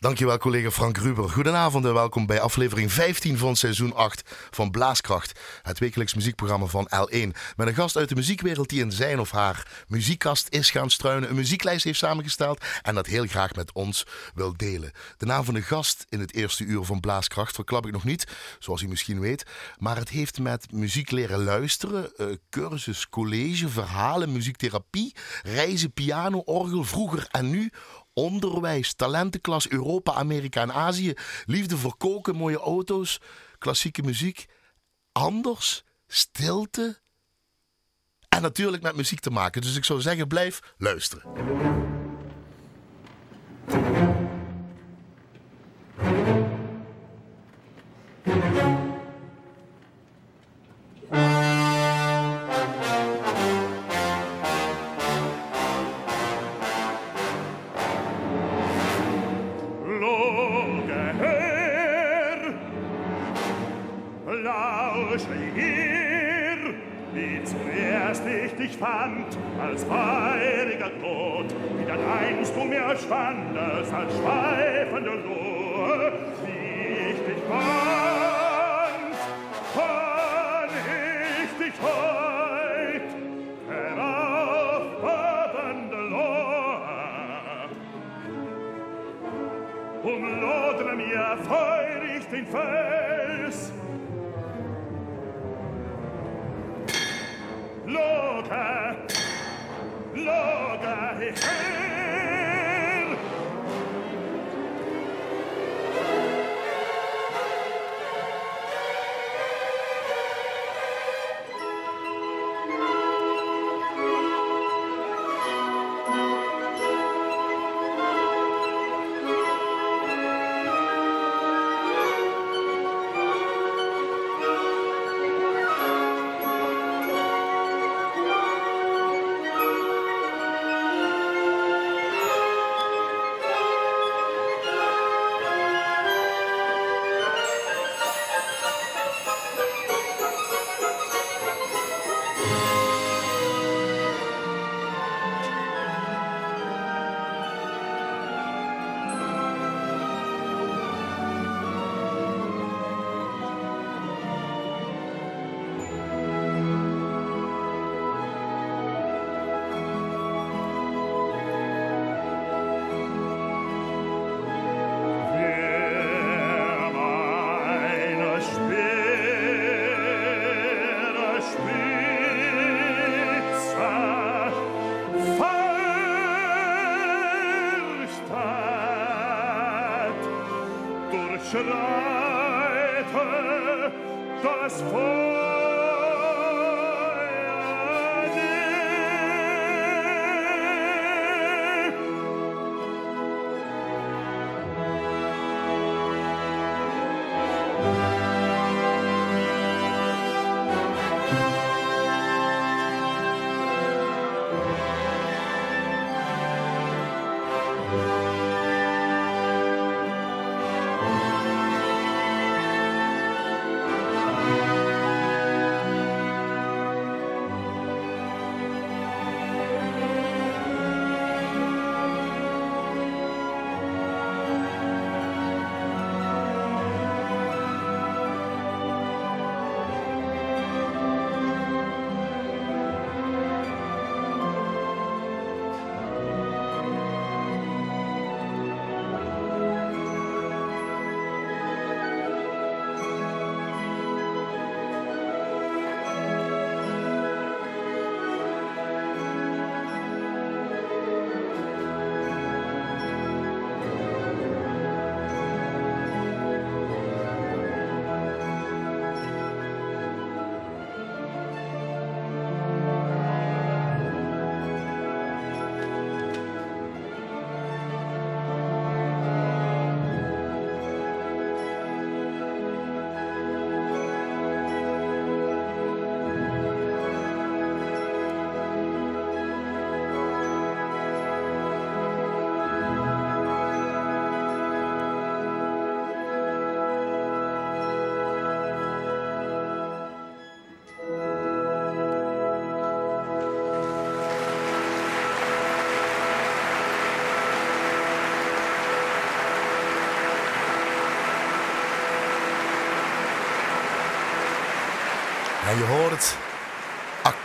Dankjewel collega Frank Ruber. Goedenavond en welkom bij aflevering 15 van seizoen 8 van Blaaskracht. Het wekelijks muziekprogramma van L1. Met een gast uit de muziekwereld die in zijn of haar muziekkast is gaan struinen. Een muzieklijst heeft samengesteld en dat heel graag met ons wil delen. De naam van de gast in het eerste uur van Blaaskracht verklap ik nog niet, zoals u misschien weet. Maar het heeft met muziek leren luisteren, uh, cursus, college, verhalen, muziektherapie, reizen, piano, orgel, vroeger en nu onderwijs, talentenklas, Europa, Amerika en Azië, liefde voor koken, mooie auto's, klassieke muziek, anders, stilte en natuurlijk met muziek te maken. Dus ik zou zeggen, blijf luisteren.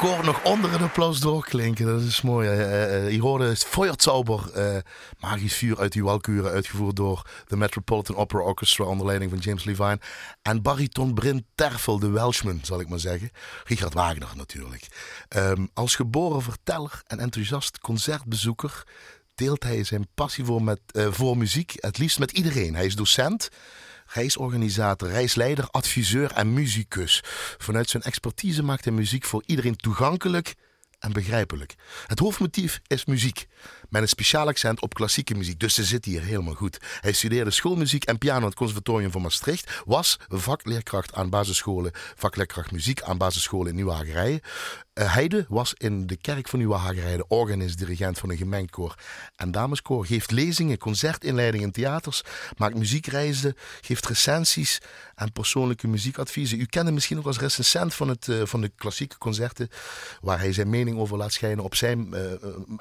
Akkoord nog onder het applaus doorklinken. Dat is mooi. Je hoorde Feuerzauber, magisch vuur uit die Walkuren, uitgevoerd door de Metropolitan Opera Orchestra onder leiding van James Levine. En bariton Bryn Terfel, de Welshman, zal ik maar zeggen. Richard Wagner natuurlijk. Um, als geboren verteller en enthousiast concertbezoeker deelt hij zijn passie voor, met, voor muziek het liefst met iedereen. Hij is docent reisorganisator, reisleider, adviseur en muzikus. Vanuit zijn expertise maakt hij muziek voor iedereen toegankelijk en begrijpelijk. Het hoofdmotief is muziek, met een speciaal accent op klassieke muziek, dus ze zit hier helemaal goed. Hij studeerde schoolmuziek en piano aan het Conservatorium van Maastricht, was vakleerkracht aan basisscholen, vakleerkracht muziek aan basisscholen in uh, Heide was in de kerk van Nieuwe Hagerijden organist, dirigent van een gemengd koor en dameskoor. Geeft lezingen, concertinleidingen in theaters, maakt muziekreizen, geeft recensies en persoonlijke muziekadviezen. U kent hem misschien ook als recensent van, het, uh, van de klassieke concerten, waar hij zijn mening over laat schijnen op zijn uh,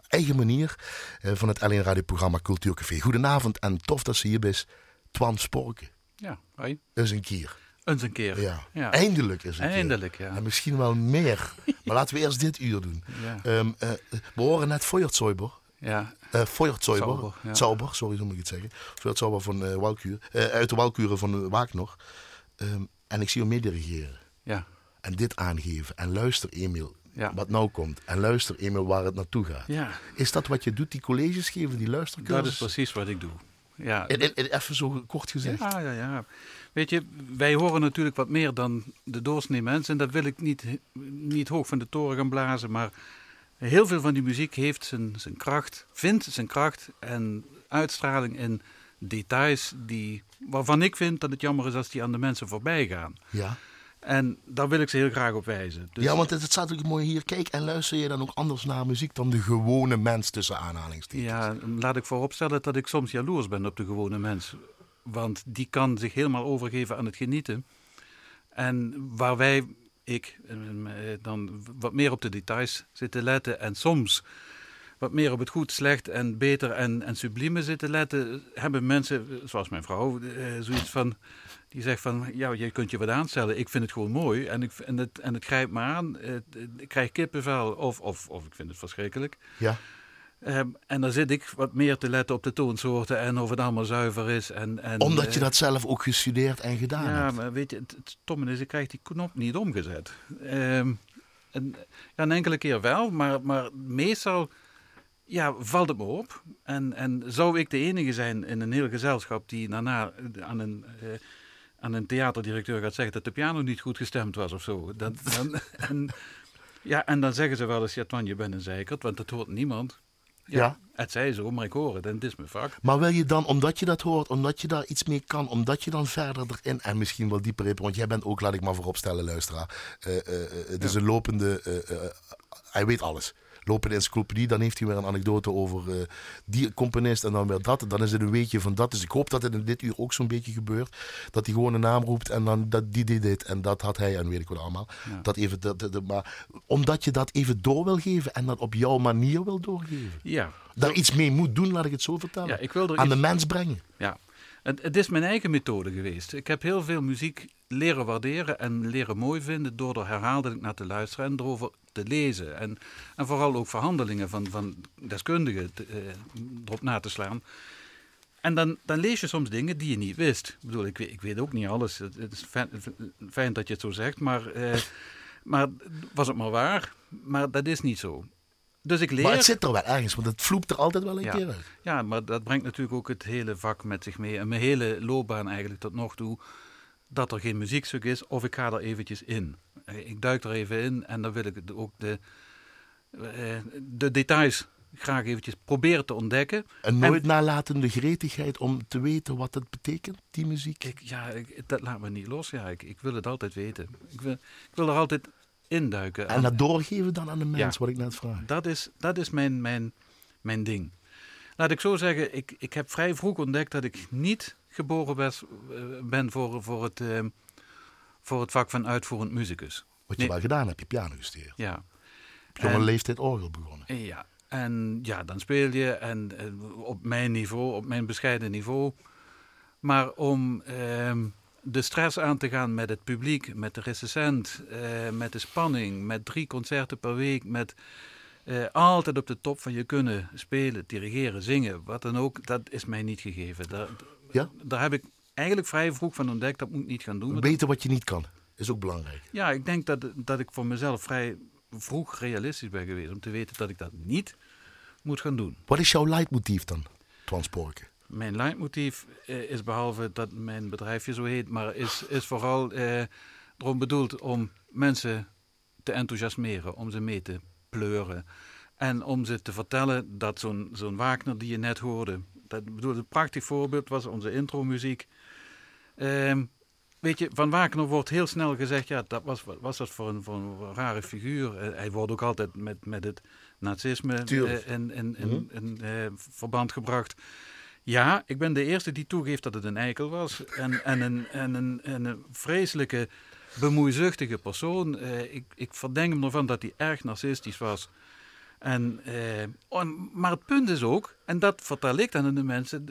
eigen manier van het Alleen radioprogramma Cultuurcafé. Goedenavond en tof dat ze hier bent. Twan Sporken. Ja, hoi. Eens een keer. Eens een keer. Ja. ja. Eindelijk een Eindelijk, keer. ja. En misschien wel meer. maar laten we eerst dit uur doen. Ja. Um, uh, we horen net Feuerzeuber. Ja. Uh, Feuerzeuber. Zauber, ja. Zauber, sorry, zo moet ik het zeggen. Feuerzeuber van uh, Walkuur. uit de Walkuren van Wagner. Um, en ik zie hem meedirigeren. Ja. En dit aangeven. En luister, Emiel. Ja. Wat nou komt. En luister, Emiel, waar het naartoe gaat. Ja. Is dat wat je doet, die colleges geven, die luistercursus? Dat is precies wat ik doe. Ja. En, en, en even zo kort gezegd. Ja, ja, ja. Weet je, wij horen natuurlijk wat meer dan de doorsnee mensen. En dat wil ik niet, niet hoog van de toren gaan blazen. Maar heel veel van die muziek heeft zijn, zijn kracht, vindt zijn kracht en uitstraling in details die, waarvan ik vind dat het jammer is als die aan de mensen voorbij gaan. Ja. En daar wil ik ze heel graag op wijzen. Dus ja, want het, het staat natuurlijk mooi hier. Kijk, en luister je dan ook anders naar muziek dan de gewone mens tussen aanhalingstekens? Ja, laat ik vooropstellen dat ik soms jaloers ben op de gewone mens. Want die kan zich helemaal overgeven aan het genieten. En waar wij, ik, dan wat meer op de details zitten letten en soms wat meer op het goed, slecht en beter en, en zitten letten, hebben mensen, zoals mijn vrouw, zoiets van, die zegt van, ja, je kunt je wat aanstellen. Ik vind het gewoon mooi en, ik, en, het, en het grijpt me aan. Ik krijg kippenvel of, of, of ik vind het verschrikkelijk. Ja. Um, en dan zit ik wat meer te letten op de toonsoorten en of het allemaal zuiver is. En, en, Omdat je uh, dat zelf ook gestudeerd en gedaan ja, hebt. maar weet je, het, stomme is, ik krijg die knop niet omgezet. Um, en, ja, een enkele keer wel, maar, maar meestal ja, valt het me op. En, en zou ik de enige zijn in een heel gezelschap die daarna aan een... Uh, aan een theaterdirecteur gaat zeggen dat de piano niet goed gestemd was of zo. Dan, en, ja, en dan zeggen ze wel eens, ja Twan, je bent een zeikert, want dat hoort niemand. Ja, Ja. Het zij zo, maar ik hoor het en het is mijn vak. Maar wil je dan, omdat je dat hoort, omdat je daar iets mee kan, omdat je dan verder erin en misschien wel dieper in, want jij bent ook, laat ik maar vooropstellen, luisteraar. Uh, uh, het is een lopende, hij weet alles. Lopende encyclopedie, dan heeft hij weer een anekdote over eh, die componist en dan weer dat. Dan is het een weetje van dat. Dus ik hoop dat het in dit uur ook zo'n beetje gebeurt. Dat hij gewoon een naam roept en dan dat die deed dit en dat had hij en weet ik wat allemaal. Ja. Dat even, dat, dat- dat- maar omdat je dat even door wil geven en dat op jouw manier wil doorgeven. Ja, Daar iets mee moet doen, laat ik het zo vertellen. ja ik wil er Aan iets- de mens brengen. Ja, het, het is mijn eigen methode geweest. Ik heb heel veel muziek leren waarderen en leren mooi vinden door er herhaaldelijk naar te luisteren en erover te lezen. En, en vooral ook verhandelingen van, van deskundigen te, eh, erop na te slaan. En dan, dan lees je soms dingen die je niet wist. Ik bedoel, ik weet, ik weet ook niet alles. Het, het is fijn, fijn dat je het zo zegt, maar, eh, maar was het maar waar? Maar dat is niet zo. Dus ik leer. Maar het zit er wel ergens, want het vloept er altijd wel een Ja. keer uit. Ja, maar dat brengt natuurlijk ook het hele vak met zich mee. En mijn hele loopbaan eigenlijk tot nog toe. Dat er geen muziekstuk is of ik ga er eventjes in. Eh, Ik duik er even in en dan wil ik ook de, eh, de details graag eventjes proberen te ontdekken. Een nooit nalatende gretigheid om te weten wat het betekent, die muziek. Ik, ja, ik, dat laat me niet los. Ja, ik, ik wil het altijd weten. Ik wil, ik wil er altijd induiken. En dat doorgeven dan aan de mens, Ja. wat ik net vraag. Dat is, dat is mijn, mijn, mijn ding. Laat ik zo zeggen, ik, ik heb vrij vroeg ontdekt dat ik niet geboren was, eh, ben voor, voor, het, eh, voor het vak van uitvoerend muzikus. Wat je Nee. wel gedaan hebt, je piano gestudeerd. Ja. Op jonge En- leeftijd orgel begonnen. Ja, en ja, dan speel je en, op mijn niveau, op mijn bescheiden niveau. Maar om ehm, de stress aan te gaan met het publiek, met de recensent, eh, met de spanning, met drie concerten per week, met eh, altijd op de top van je kunnen spelen, dirigeren, zingen, wat dan ook, dat is mij niet gegeven. Daar, Ja? daar heb ik eigenlijk vrij vroeg van ontdekt, dat moet ik niet gaan doen. Weten wat je niet kan, is ook belangrijk. Ja, ik denk dat, dat ik voor mezelf vrij vroeg realistisch ben geweest om te weten dat ik dat niet moet gaan doen. Wat is jouw leidmotief dan, Twan Sporken? Mijn leidmotief eh, is behalve dat mijn bedrijfje zo heet, maar is, is vooral eh, erom bedoeld om mensen te enthousiasmeren, om ze mee te pleuren. En om ze te vertellen dat zo'n zo'n Wagner die je net hoorde, dat bedoel, een prachtig voorbeeld was onze intromuziek. Ehm weet je, van Wagner wordt heel snel gezegd, ja, dat was, was dat voor een, voor een rare figuur. Eh, hij wordt ook altijd met, met het nazisme eh, in, in, in, Mhm. in eh, verband gebracht. Ja, ik ben de eerste die toegeeft dat het een eikel was. En, en, een, en, een, en een vreselijke, bemoeizuchtige persoon. Ik, ik verdenk hem ervan dat hij erg narcistisch was. En, eh, maar het punt is ook, en dat vertel ik dan aan de mensen.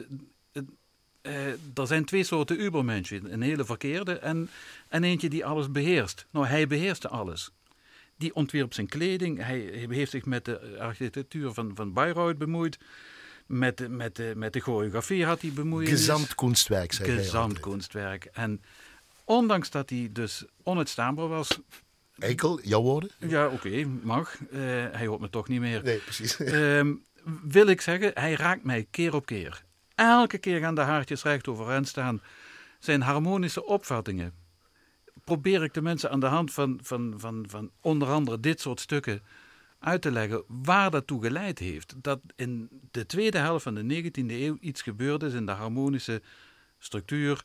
eh, er zijn twee soorten ubermenschen. Een hele verkeerde en, en eentje die alles beheerst. Nou, hij beheerste alles. Die ontwierp zijn kleding. Hij, hij heeft zich met de architectuur van, van Bayreuth bemoeid. Met, de- met, de- met de choreografie had hij bemoeid. Gezamtkunstwerk, zei jij Gezamtkunstwerk. En ondanks dat hij dus onuitstaanbaar was. Eikel, jouw woorden? Ja, oké, mag. Eh, hij hoort me toch niet meer. Nee, precies. Ehm, wil ik zeggen, hij raakt mij keer op keer. Elke keer gaan de haartjes recht overeind staan. Zijn harmonische opvattingen. Probeer ik de mensen aan de hand van, van, van, van onder andere dit soort stukken uit te leggen waar dat toe geleid heeft. Dat in de tweede helft van de 19e eeuw iets gebeurd is in de harmonische structuur.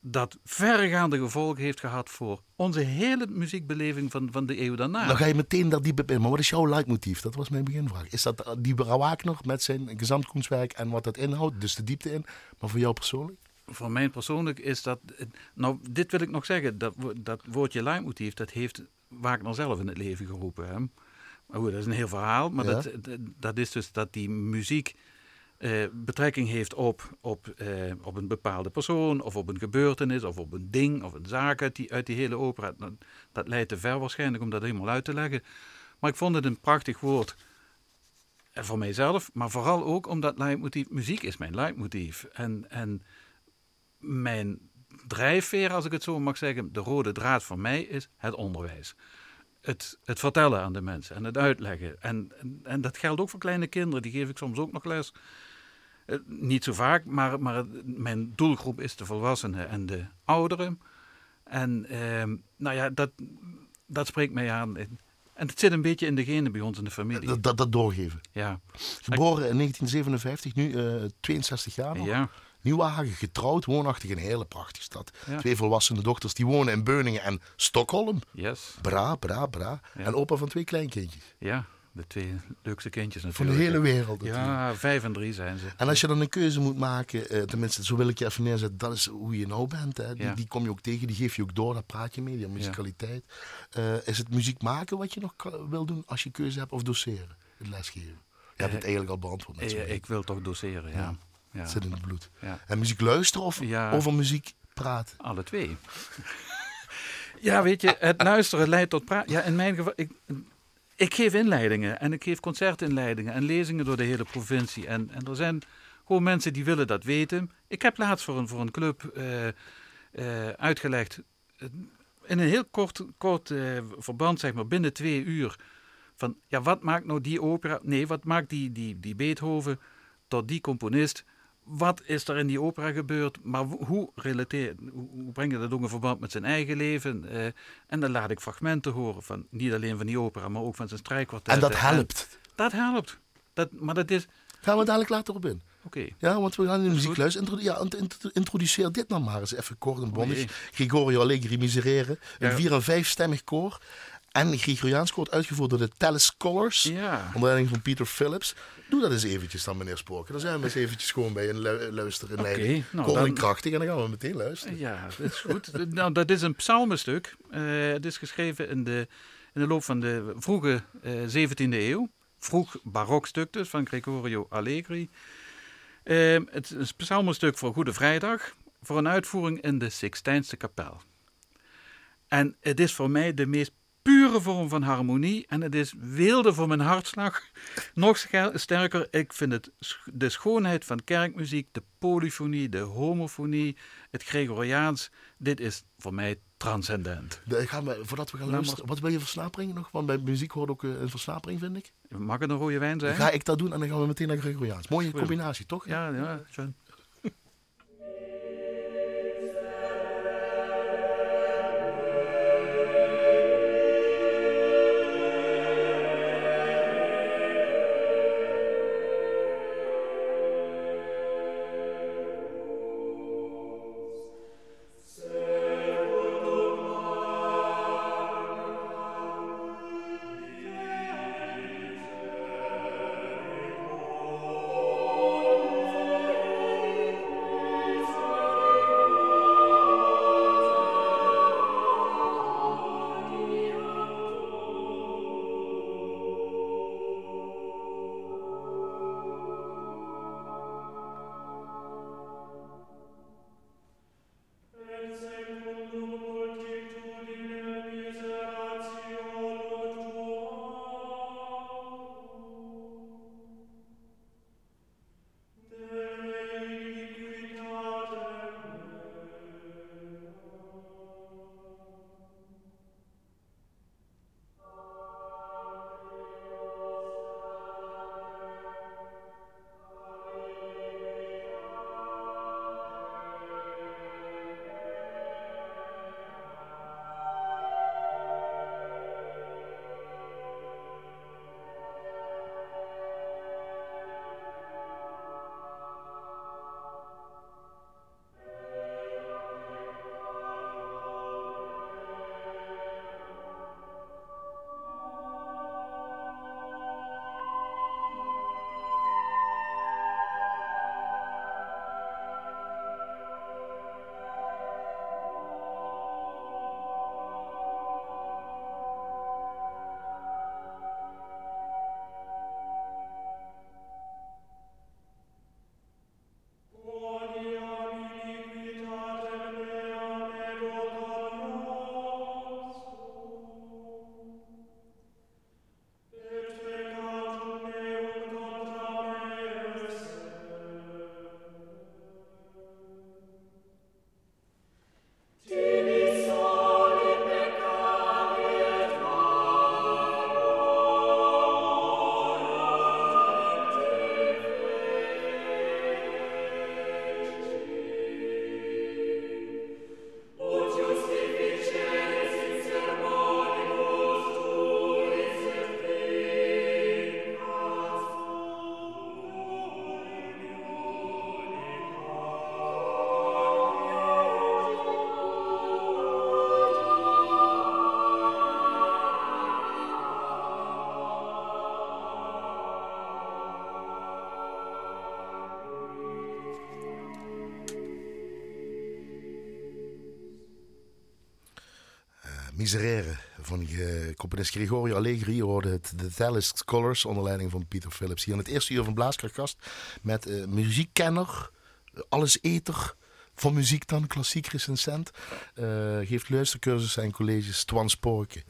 Dat verregaande gevolgen heeft gehad voor onze hele muziekbeleving van, van de eeuw daarna. Dan ga je meteen daar diep op in. Maar wat is jouw leidmotief? Dat was mijn beginvraag. Is dat die Wagner met zijn gezamtkunstwerk en wat dat inhoudt? Dus de diepte in. Maar voor jou persoonlijk? voor mij persoonlijk is dat. Nou, dit wil ik nog zeggen. Dat, dat woordje leidmotief, dat heeft Wagner zelf in het leven geroepen. Hè? Maar goed, dat is een heel verhaal. Maar Ja. dat, dat, dat is dus dat die muziek eh, betrekking heeft op, op, eh, op een bepaalde persoon, of op een gebeurtenis, of op een ding, of een zaak uit die, uit die hele opera. Dat, leidt te ver waarschijnlijk om dat helemaal uit te leggen. Maar ik vond het een prachtig woord. En voor mijzelf, maar vooral ook omdat muziek is mijn leidmotief. En, en mijn drijfveer, als ik het zo mag zeggen, de rode draad voor mij is het onderwijs. Het, het vertellen aan de mensen en het uitleggen. En, en, en dat geldt ook voor kleine kinderen, die geef ik soms ook nog les. Eh, niet zo vaak, maar, maar mijn doelgroep is de volwassenen en de ouderen. En ehm, nou ja, dat, dat spreekt mij aan. En het zit een beetje in de genen bij ons in de familie. Dat, dat, dat doorgeven. Ja, Geboren in 1957, nu eh 62 jaar nog. ja, Nieuwhagen, getrouwd, woonachtig in een hele prachtige stad. Ja. Twee volwassene dochters die wonen in Beuningen en Stockholm. yes, Bra, bra, bra. Ja. En opa van twee kleinkindjes. ja. De twee leukste kindjes Van natuurlijk. de hele wereld. Ja, vijf en drie zijn ze. En als je dan een keuze moet maken, eh, tenminste, zo wil ik je even neerzetten, dat is hoe je nou bent. Hè. Die, Ja. die kom je ook tegen, die geef je ook door, daar praat je mee, die musicaliteit. Eh, is het muziek maken wat je nog wil doen als je keuze hebt, of doseren, het lesgeven? Je hebt het eigenlijk al beantwoord. Eh, goed. ik wil toch doseren, ja. ja. Het zit in het bloed. Ja. En muziek luisteren of over muziek praten? Alle twee. ja, weet je, het luisteren leidt tot praten. Ja, in mijn geval, ik, ik geef inleidingen en ik geef concertinleidingen en lezingen door de hele provincie. En, en er zijn gewoon mensen die willen dat weten. Ik heb laatst voor een, voor een club eh, eh, uitgelegd, eh, in een heel kort, kort verband, zeg maar binnen twee uur, van ja, wat maakt nou die opera, nee, wat maakt die, die, die Beethoven tot die componist? Wat is er in die opera gebeurd? Maar hoe, relateer, hoe, breng je dat ook in verband met zijn eigen leven? Eh, en dan laat ik fragmenten horen van niet alleen van die opera, maar ook van zijn strijkkwartet. En dat helpt. dat helpt. Dat, maar dat is, Gaan we dadelijk later op in. oké. Ja, want we gaan in de muziek goed. luisteren. Introdu- ja, int- int- introduceer dit nou maar eens even kort en bondig. jee. Gregorio Allegri Miserere. Een Ja. vier- en vijfstemmig koor. En Gregoriaans koor uitgevoerd door de Tellis Scholars. Ja. Onder leiding van Peter Phillips. Doe dat eens eventjes dan, meneer Spoken. Dan zijn we eens eventjes gewoon bij een lu luisteren. Oké, leiding. nou, dan- krachtig. En dan gaan we meteen luisteren. Ja, dat is goed. nou, dat is een psalmenstuk. Eh, het is geschreven in de, in de loop van de vroege eh 17e eeuw. Vroeg barokstuk dus, van Gregorio Allegri. Eh, het is een psalmenstuk voor Goede Vrijdag. voor een uitvoering in de Sixtijnse kapel. En het is voor mij de meest pure vorm van harmonie en het is weelde voor mijn hartslag. Nog sterker, ik vind het de schoonheid van kerkmuziek, de polyfonie, de homofonie, het Gregoriaans. Dit is voor mij transcendent. De, gaan we, voordat we gaan luisteren, wat wil je versnapering nog? Want bij muziek hoort ook eh, een versnapering, vind ik. Mag het een rode wijn zijn? ga ik dat doen en dan gaan we meteen naar Gregoriaans. Mooie combinatie, toch? Ja, ja, schön. Miserere van uh, componist Gregorio Allegri. hoorde het The Thalys Scholars onder leiding van Peter Phillips. Hier in het eerste uur van Blaaskrachtgast met uh, muziekkenner, alles eter van muziek dan, klassiek recensent. Uh, geeft luistercursussen en colleges, Twan Sporke.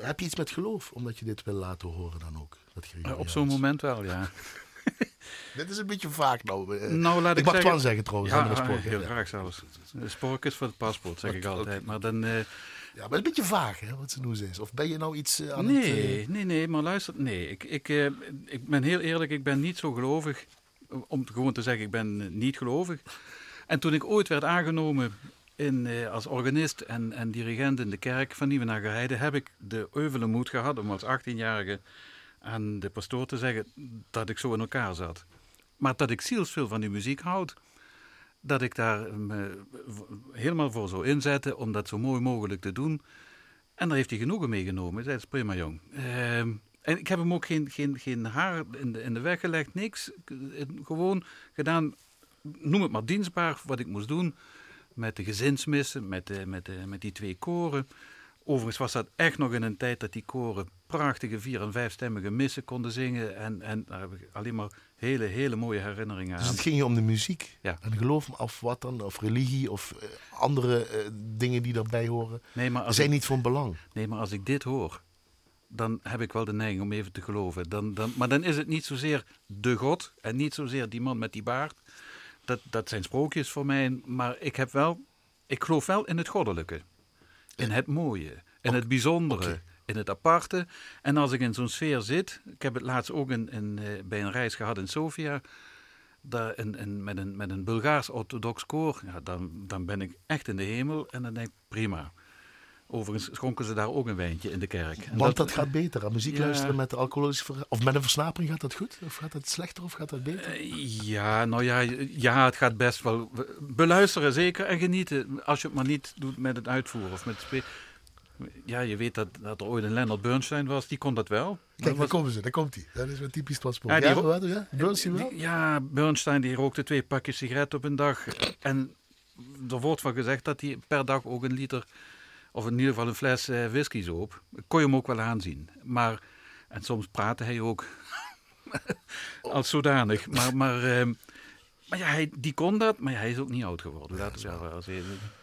heb je iets met geloof, omdat je dit wil laten horen dan ook? Dat op zo'n moment wel, ja. Dit is een beetje vaak nou. nou laat ik, ik mag zeggen... Twan zeggen trouwens. Ja, heel graag zelfs. Spork is voor het paspoort, zeg ik altijd. Maar dan... Ja, maar een beetje vaag, hè, wat ze doen is. Of ben je nou iets uh, aan nee, het... Uh... Nee, nee, maar luister, nee. Ik, ik, uh, ik ben heel eerlijk, ik ben niet zo gelovig. Om gewoon te zeggen, ik ben niet gelovig. En toen ik ooit werd aangenomen in, als organist en, en dirigent in de kerk van Nieuwenagerheide... heb ik de euvele moed gehad om als 18-jarige aan de pastoor te zeggen dat ik zo in elkaar zat. Maar dat ik zielsveel van die muziek houd dat ik daar me helemaal voor zou inzetten om dat zo mooi mogelijk te doen. En daar heeft hij genoegen meegenomen. Dat is prima, jong. Uh, en ik heb hem ook geen, geen, geen haar in de, in de weg gelegd, niks. Gewoon gedaan, noem het maar dienstbaar, wat ik moest doen. Met de gezinsmissen, met, met, met die twee koren. Overigens was dat echt nog in een tijd dat die koren prachtige vier- en vijfstemmige missen konden zingen. En, en daar heb ik alleen maar hele, hele mooie herinneringen Dus aan. het ging je om de muziek. Ja. En geloof me, of wat dan, of religie, of eh, andere eh, dingen die daarbij horen. Nee maar, als zijn ik, niet van belang. nee, maar als ik dit hoor, dan heb ik wel de neiging om even te geloven. Dan, dan, maar dan is het niet zozeer de God en niet zozeer die man met die baard. Dat, dat zijn sprookjes voor mij, maar ik heb wel, ik geloof wel in het goddelijke. In het mooie, in het bijzondere. In het aparte. En als ik in zo'n sfeer zit, ik heb het laatst ook in, in, eh, bij een reis gehad in Sofia, daar in, in, met, een, met een Bulgaars orthodox koor, ja, dan, dan ben ik echt in de hemel en dan denk ik prima. Overigens schonken ze daar ook een wijntje in de kerk. En Want dat, gaat beter. Aan muziek Ja. luisteren met alcoholische Of met een versnapering gaat dat goed? Of gaat dat slechter of gaat dat beter? Eh, Ja, nou ja, ja, het gaat best wel. Beluisteren zeker en genieten. Als je het maar niet doet met het uitvoeren of met het spelen. Ja, je weet dat, dat er ooit een Leonard Bernstein was, die kon dat wel. Kijk, daar komen ze. Daar komt hij. Dat is wat typisch transport. Ja, Ja, die- wat, ja? Bernstein wel? Ja, Bernstein die rookte twee pakjes sigaret op een dag. En er wordt van gezegd dat hij per dag ook een liter, of in ieder geval een fles eh, whisky zoop. Kon je hem ook wel aanzien. Maar, en soms praatte hij ook als zodanig. Maar, maar, ehm, maar ja, hij, die kon dat, maar hij is ook niet oud geworden. Wel.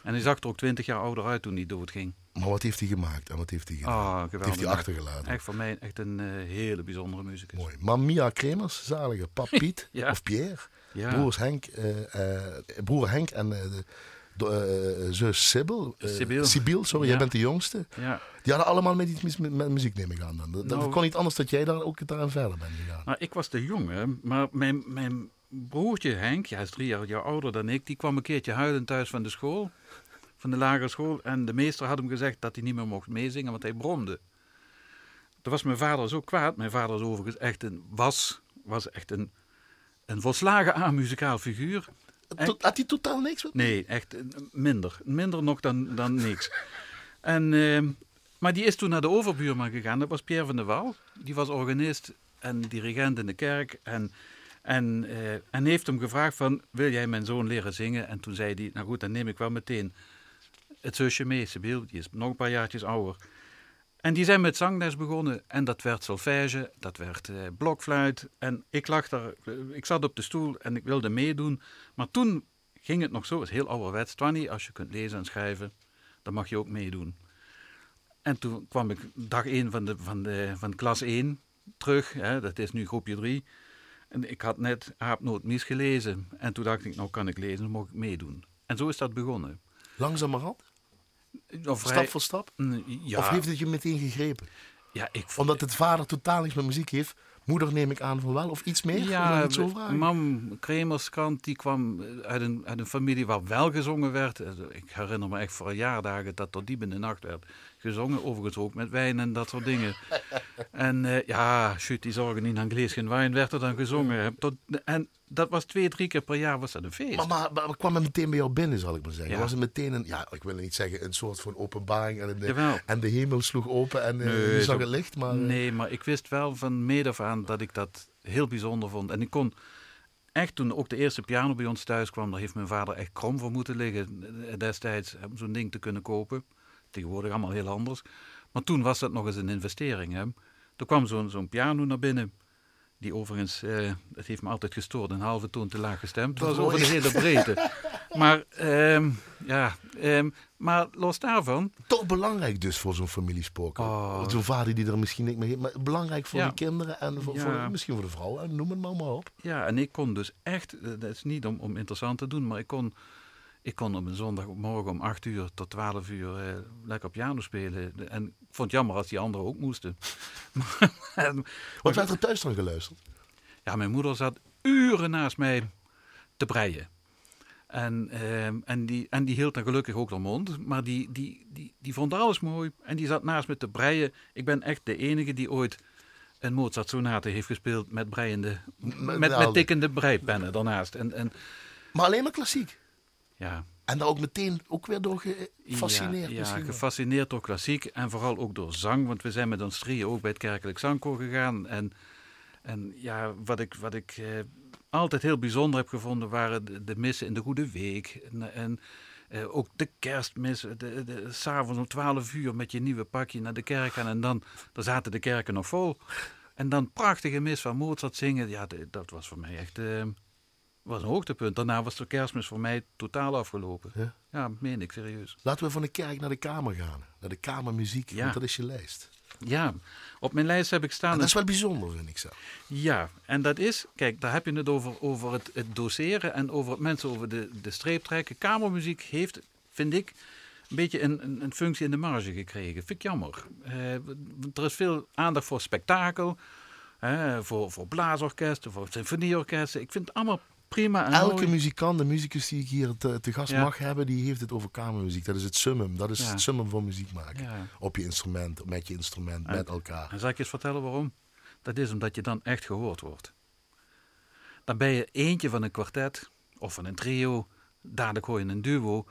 En hij zag er ook twintig jaar ouder uit toen hij doodging. Maar wat heeft hij gemaakt en wat heeft hij gedaan? Ah, wat heeft hij achtergelaten? Echt voor mij echt een eh, hele bijzondere muzikus. Mooi. Mamia Kremers, zalige. Pap Piet Ja. of Pierre. Ja. Broers Henk, eh, eh, broer Henk en de, zus Sibyl. Sibyl. Sorry, jij bent de jongste. Ja. Die hadden allemaal met iets met, met muziek neem ik aan. Dan. Dat, Nou- kon niet anders dat jij daar ook daaraan verder bent gegaan. Nou, ik was de jongen, maar mijn, mijn broertje Henk, ja, hij is drie jaar, jaar ouder dan ik, die kwam een keertje huilend thuis van de school, van de lagere school. En de meester had hem gezegd dat hij niet meer mocht meezingen, want hij bromde. Toen was mijn vader zo kwaad. Mijn vader is overigens echt een, was, was echt een, een volslagen amuzikaal figuur. Tot- Had hij totaal niks met Nee, echt minder. Minder nog dan, dan niks. En, ehm, maar die is toen naar de overbuurman gegaan. Dat was Pierre van der Wal. Die was organist en dirigent in de kerk. En, en, eh, en heeft hem gevraagd van, wil jij mijn zoon leren zingen? En toen zei hij, nou goed, dan neem ik wel meteen het zusje mee, Sibyl. Die is nog een paar jaartjes ouder. En die zijn met zangles begonnen. En dat werd solfège, dat werd eh, blokfluit. En ik lag daar, eh, ik zat op de stoel en ik wilde meedoen. Maar toen ging het nog zo, het is heel ouderwets. Twanny, als je kunt lezen en schrijven, dan mag je ook meedoen. En toen kwam ik dag 1 van, de, van, de, van klas 1 terug. Hè, dat is nu groepje 3. En ik had net Aapnoot Mies gelezen. En toen dacht ik, nou kan ik lezen, dan mag ik meedoen. En zo is dat begonnen. Langzamerhand? Of Stap voor stap? Ja, Of heeft het je meteen gegrepen? ja, ik vond Omdat het vader totaal niks met muziek heeft. Moeder neem ik aan van wel. Of iets meer? Ja, zo vragen? mam Kremerskant, die kwam uit een, uit een familie waar wel gezongen werd. Eh, Ik herinner me echt voor jaardagen dat er diep in de nacht werd gezongen. Overigens ook met wijn en dat soort dingen. en eh, ja, shoot, die zorgen in Anglees geen wijn, werd er dan gezongen. Tot, en dat was twee, drie keer per jaar was dat een feest. Maar, maar, maar kwam het meteen bij jou binnen, zal ik maar zeggen? Ja. Was het meteen een, ja, ik wil niet zeggen, een soort van openbaring en de, Jawel. en de hemel sloeg open en eh, Nee, je zag zo- het licht, maar... eh, Nee, maar ik wist wel van meet af aan dat ik dat heel bijzonder vond. En ik kon echt, toen ook de eerste piano bij ons thuis kwam, daar heeft mijn vader echt krom voor moeten liggen eh, destijds, om zo'n ding te kunnen kopen. Tegenwoordig allemaal heel anders. Maar toen was dat nog eens een investering. Hè. Er kwam zo'n zo'n piano naar binnen. Die overigens, eh, het heeft me altijd gestoord, een halve toon te laag gestemd. Het was over de hele breedte. maar, ehm, ja, ehm, maar los daarvan, Toch belangrijk dus voor zo'n familiespook. Oh. Zo'n vader die er misschien niet meer heeft, maar belangrijk voor Ja. de kinderen en voor, Ja. voor- misschien voor de vrouw. En noem het maar, maar op. Ja, en ik kon dus echt, eh, dat is niet om, om interessant te doen, maar ik kon, ik kon op een zondagmorgen om 8 uur tot 12 uur eh, lekker piano spelen. En ik vond het jammer als die anderen ook moesten. maar, Wat werd er thuis dan geluisterd? ja, mijn moeder zat uren naast mij te breien. En, ehm, en, die, en die hield dan gelukkig ook de mond. Maar die, die, die, die vond alles mooi. En die zat naast me te breien. Ik ben echt de enige die ooit een Mozart-sonate heeft gespeeld met breiende, met, met, naalden. tikkende breipennen daarnaast. En, en Maar alleen maar klassiek. Ja, En daar ook meteen ook weer door gefascineerd Ja, gefascineerd door klassiek en vooral ook door zang. Want we zijn met ons drieën ook bij het kerkelijk zangkoor gegaan. En, en ja, wat ik, wat ik eh, altijd heel bijzonder heb gevonden waren de, de missen in de Goede Week. En, en eh, ook de kerstmis, de, de, s'avonds om twaalf uur met je nieuwe pakje naar de kerk gaan. En dan, dan zaten de kerken nog vol. En dan prachtige mis van Mozart zingen. Ja, dat was voor mij echt eh, was een hoogtepunt. Daarna was de kerstmis voor mij totaal afgelopen. Ja? Ja, meen ik serieus. Laten we van de kerk naar de kamer gaan. Naar de kamermuziek, Ja. want dat is je lijst. Ja, op mijn lijst heb ik staan... En dat is wel bijzonder, vind ik zo. Ja, en dat is, kijk, daar heb je het over, over het, het doseren en over het mensen over de, de streep trekken. Kamermuziek heeft, vind ik, een beetje een, een, functie in de marge gekregen. Vind ik jammer. Eh, er is veel aandacht voor spektakel, voor, voor blaasorkesten, voor symfonieorkesten. Ik vind het allemaal prima en Elke mooi. muzikant, de muzikus die ik hier te, te gast Ja. mag hebben, die heeft het over kamermuziek. Dat is het summum. Dat is Ja. het summum van muziek maken. Ja. Op je instrument, met je instrument, En- met elkaar. En zal ik je eens vertellen waarom? Dat is omdat je dan echt gehoord wordt. Dan ben je eentje van een kwartet of van een trio, dadelijk hoor je een duo.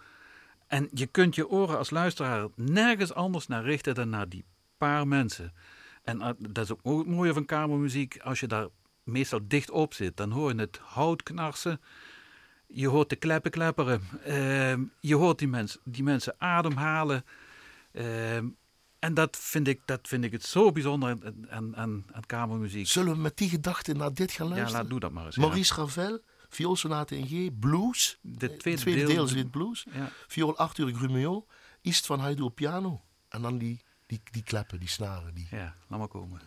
En je kunt je oren als luisteraar nergens anders naar richten dan naar die paar mensen. En eh, dat is ook het mooie van kamermuziek. Als je daar meestal dicht op zit, dan hoor je het hout knarsen. Je hoort de kleppen klepperen. Ehm, je hoort die, mens, die mensen ademhalen. Ehm, en dat vind, ik, dat vind ik het zo bijzonder aan, aan, aan, kamermuziek. Zullen we met die gedachte naar dit gaan Ja, luisteren? laat, doe dat maar eens. ja. Maurice Ravel, vioolsonate in G, blues. De Het tweede, tweede deel, deel is dit blues. Ja. Viool Arthur Grumio, East van Haydn op piano. En dan die, die, die kleppen, die snaren. Die... ja, laat maar komen.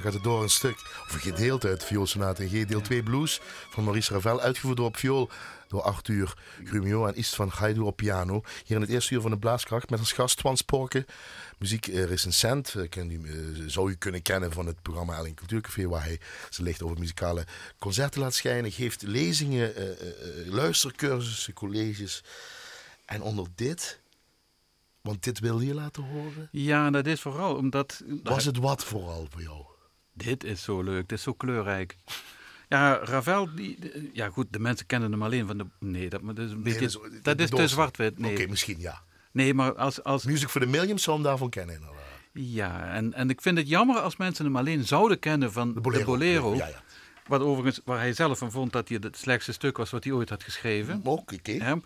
Zo gaat het door een stuk, of een gedeelte uit vioolsonate in G, deel 2 blues van Maurice Ravel, uitgevoerd door op viool door Arthur Grumio en East van Haydn op piano. Hier in het eerste uur van de Blaaskracht met als gast Twan Sporke, muziekrecensent. Uh, ken u, eh, zou u kunnen kennen van het programma Elling Cultuurcafé, waar hij zijn licht over muzikale concerten laat schijnen. Geeft lezingen, eh, eh, eh, luistercursussen, colleges. En onder dit Want dit wilde je laten horen. Ja, dat is vooral omdat... Was het wat vooral voor jou? Dit is zo leuk, dit is zo kleurrijk. Ja, Ravel, die, ja goed, de mensen kennen hem alleen van de... Nee, dat, is een beetje... Nee, dat is, te zwart-wit. Nee. Oké, misschien ja. nee, maar als... als Music for the Millions zou hem daarvan kennen inderdaad. ja, en, en ik vind het jammer als mensen hem alleen zouden kennen van de Bolero. Bolero. Ja, ja. Wat overigens, waar hij zelf van vond dat hij het slechtste stuk was wat hij ooit had geschreven. Oké, oké.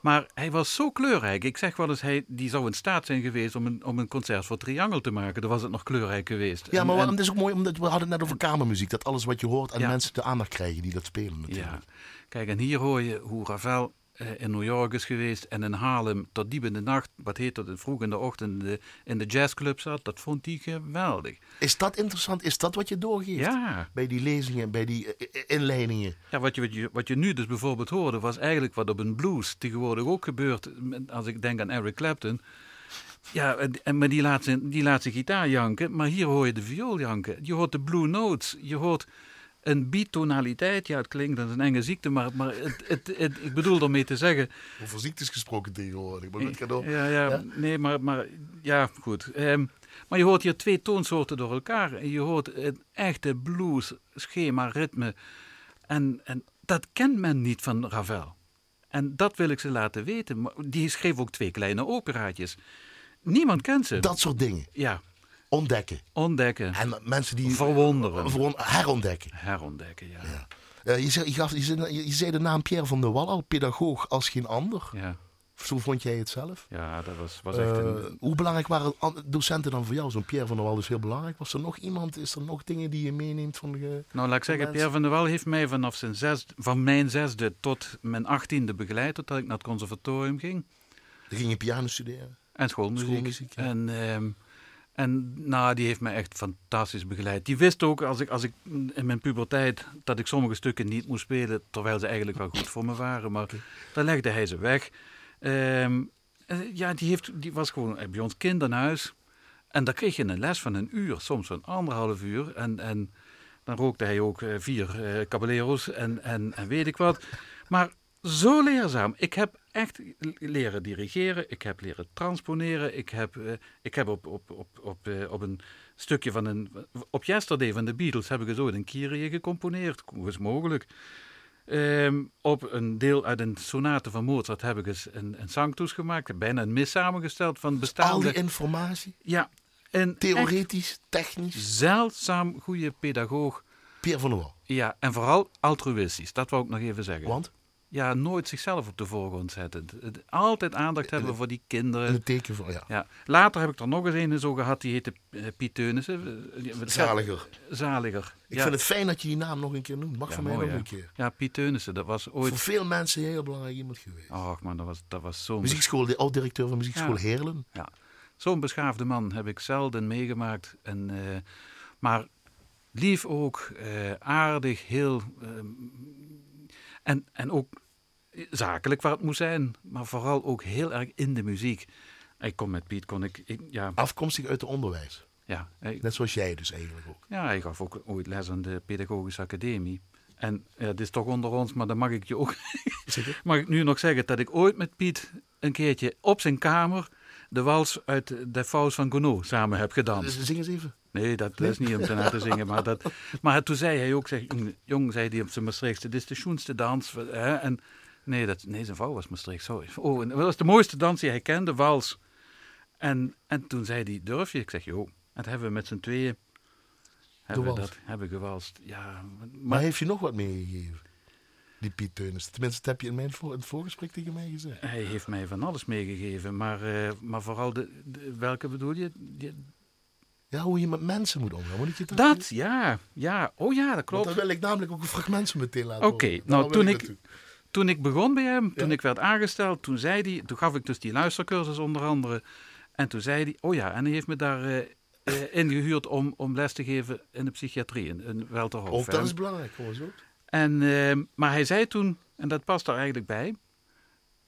Maar hij was zo kleurrijk. Ik zeg wel eens, hij, die zou in staat zijn geweest om een, om een concert voor Triangel te maken. Dan was het nog kleurrijk geweest. Ja, maar en- het is ook mooi, omdat we hadden het net over kamermuziek. Dat alles wat je hoort en Ja. mensen de aandacht krijgen die dat spelen natuurlijk. Ja, kijk, en hier hoor je hoe Ravel in New York is geweest en in Haarlem tot diep in de nacht, wat heet dat, vroeg in de ochtend in de, in de jazzclub zat. Dat vond hij geweldig. Is dat interessant? Is dat wat je doorgeeft? Ja. Bij die lezingen, bij die eh, eh, inleidingen. Ja, wat je, wat, je, wat je nu dus bijvoorbeeld hoorde, was eigenlijk wat op een blues tegenwoordig ook gebeurt. Als ik denk aan Eric Clapton. Ja, en, en- maar die laat, zijn, die laat zijn gitaar janken, maar hier hoor je de viool janken. Je hoort de blue notes, je hoort een beat-tonaliteit. Ja, het klinkt als een enge ziekte, maar, maar het, het, het- ik bedoel ermee te zeggen... Over ziektes gesproken tegenwoordig. Maar door. Ja, ja, Ja? nee, maar, maar ja, goed. Ehm, maar je hoort hier twee toonsoorten door elkaar. En je hoort een echte blues, schema, ritme. En, en dat kent men niet van Ravel. En dat wil ik ze laten weten. Die schreef ook twee kleine operaatjes. Niemand kent ze. Dat soort dingen. Ja, Ontdekken. ontdekken, En mensen die... verwonderen, Verwon- herontdekken. herontdekken, ja. Ja. Eh, je, zei, je, gaf, je, zei, je zei de naam Pierre van der Wal al, pedagoog als geen ander. Ja, Zo vond jij het zelf? ja dat was, was echt Eh, een... hoe belangrijk waren docenten dan voor jou? Zo'n Pierre van der Wal is heel belangrijk. Was er nog iemand? Is er nog dingen die je meeneemt van de... Nou, laat ik zeggen, mensen. Pierre van der Wel heeft mij vanaf zijn zesde, van mijn zesde tot mijn achttiende begeleid, totdat ik naar het conservatorium ging. Dan ging je piano studeren. En schoolmuziek. Schoolmuziek, ja. En, ehm, en nou, die heeft mij echt fantastisch begeleid. Die wist ook, als ik, als ik in mijn puberteit, dat ik sommige stukken niet moest spelen, terwijl ze eigenlijk wel goed voor me waren. Maar dan legde hij ze weg. Ehm, eh, ja, die, heeft, die was gewoon bij ons kinderhuis. En daar kreeg je een les van een uur, soms van anderhalf uur. En, en dan rookte hij ook eh, vier eh caballeros en, en, en weet ik wat. Maar zo leerzaam. Ik heb echt leren dirigeren, ik heb leren transponeren. Ik heb, eh, ik heb op, op, op, op, eh, op een stukje van een... Op Yesterday van de Beatles heb ik eens ooit een Kyrie gecomponeerd. Hoe is mogelijk? Ehm, op een deel uit een sonate van Mozart heb ik eens een, een sanctus gemaakt. Bijna een mis samengesteld van Al bestaande... die informatie, Ja, en theoretisch, technisch. zeldzaam goede pedagoog. Pierre van der Wal. Ja, en vooral altruïstisch. Dat wou ik nog even zeggen. Want? Ja, nooit zichzelf op de voorgrond zetten. Altijd aandacht hebben voor die In kinderen. het teken van, ja. Ja. Later heb ik er nog eens een zo gehad, die heette eh, Piet Teunissen. Eh, Zaliger. Zaliger. Ik ja. vind het fijn dat je die naam nog een keer noemt. Mag Ja, van mij mooi, nog een keer. Ja, Piet Teunissen, dat was Voor ooit... veel mensen heel belangrijk iemand geweest. Och man, dat was, dat was zo'n... Muziekschool, de oud-directeur van muziekschool. Heerlen. Ja, zo'n beschaafde man heb ik zelden meegemaakt. En, eh, maar lief ook, aardig, heel. ehm, en, en ook zakelijk waar het moest zijn, maar vooral ook heel erg in de muziek. Ik kon met Piet, kon ik, ik- ja, Afkomstig uit het onderwijs. ja, Net zoals jij dus eigenlijk ook. ja, hij gaf ook ooit les aan de Pedagogische Academie. En ja, dit is toch onder ons, maar dan mag ik je ook mag ik nu nog zeggen dat ik ooit met Piet een keertje op zijn kamer de wals uit de Faust van Gounod samen heb gedanst. Zing eens even. Nee, dat is niet om te na te zingen. Maar, dat, maar toen zei hij ook, zeg, jong, zei hij op zijn Maastrichtse, dit is de schoenste dans. Hè? En, nee, dat, nee, zijn vrouw was Maastricht, sorry. Oh, en dat was de mooiste dans die hij kende, wals. En, en toen zei hij, durf je? Ik zeg, joh. En dat hebben we met z'n tweeën hebben we dat hebben we gewalst. Ja, maar, Maar heeft je nog wat meegegeven? Die Piet Teunis. Tenminste, dat heb je in, mijn voor, in het voorgesprek tegen mij gezegd. hij heeft mij van alles meegegeven. Maar, eh, maar vooral, de, de- welke bedoel je? Die- Ja, hoe je met mensen moet omgaan. Moet je dat dat, ja. Ja, oh ja, dat Want klopt. dan wil ik namelijk ook een fragment zo meteen laten Oké, nou, toen ik-. Toen ik begon bij hem, toen Ja. ik werd aangesteld, toen zei hij, toen gaf ik dus die luistercursus onder andere. En toen zei hij, oh ja, en hij heeft me daar eh, eh, ingehuurd om, om les te geven in de psychiatrie, in, in Welterhof. Of hè. dat is belangrijk, eens op. En, eh, maar hij zei toen, en dat past daar eigenlijk bij,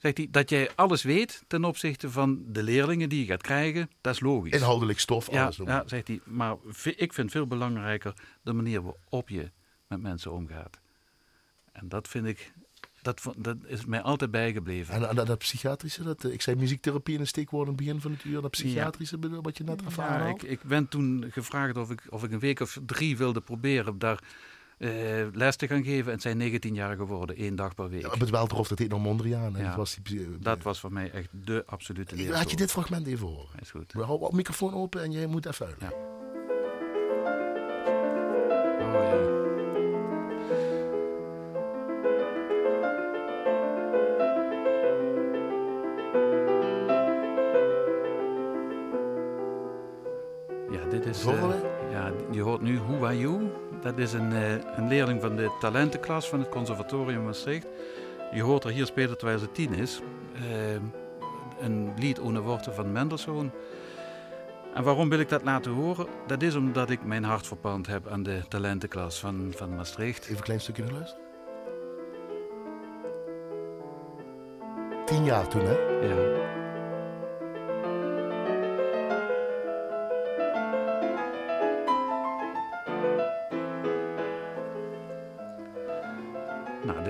zegt hij, dat jij alles weet ten opzichte van de leerlingen die je gaat krijgen, dat is logisch. Inhoudelijk stof, ja, alles. om. ja, zegt hij, maar ik vind veel belangrijker de manier waarop je met mensen omgaat. En dat vind ik dat, dat is mij altijd bijgebleven. En, en dat, dat psychiatrische, dat, eh, ik zei muziektherapie in een steekwoord in het begin van het uur. Dat psychiatrische, bedoel, wat je net even Ja, aanhaalt. ik, ik ben toen gevraagd of ik, of ik een week of drie wilde proberen daar les te gaan geven. En het zijn 19 jaar geworden, één dag per week. Ja, het Welterhof, dat heet nog Mondriaan. Ja. Dat was die, psy- Dat was voor mij echt de absolute leerschool. Laat je dit fragment even horen. Is goed. We houden de microfoon open en jij moet even uitleggen. Oh, ja. Ja, dit is. Eh, ja, je hoort nu Who Are You. Dat is een, eh, een leerling van de talentenklas van het Conservatorium Maastricht. Je hoort haar hier spelen terwijl ze tien is. Eh, een lied ohne worten van Mendelssohn. En waarom wil ik dat laten horen? Dat is omdat ik mijn hart verpand heb aan de talentenklas van, van Maastricht. Even een klein stukje naar luisteren. Tien jaar toen, hè? Ja.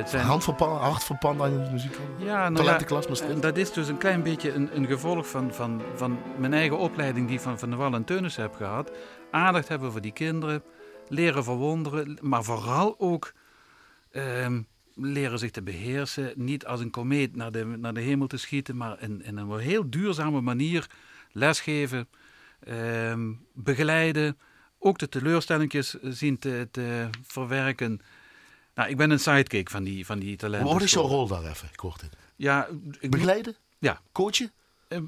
Dit zijn... Hand verpand, hart de muziek. Ja, nou Talentenklas en dat is dus een klein beetje een, een gevolg van, van, van mijn eigen opleiding die ik van Van der Wal en Teunissen heb gehad. Aandacht hebben voor die kinderen, leren verwonderen, maar vooral ook ehm, leren zich te beheersen. Niet als een komeet naar de, naar de hemel te schieten, maar in, in een heel duurzame manier lesgeven, ehm, begeleiden. Ook de teleurstellingjes zien te, te verwerken. Nou, ik ben een sidekick van die, van die talenten. Wat is jouw rol daar even? Ik hoor dit. Ja, ik, Begeleiden? ja, Coachen?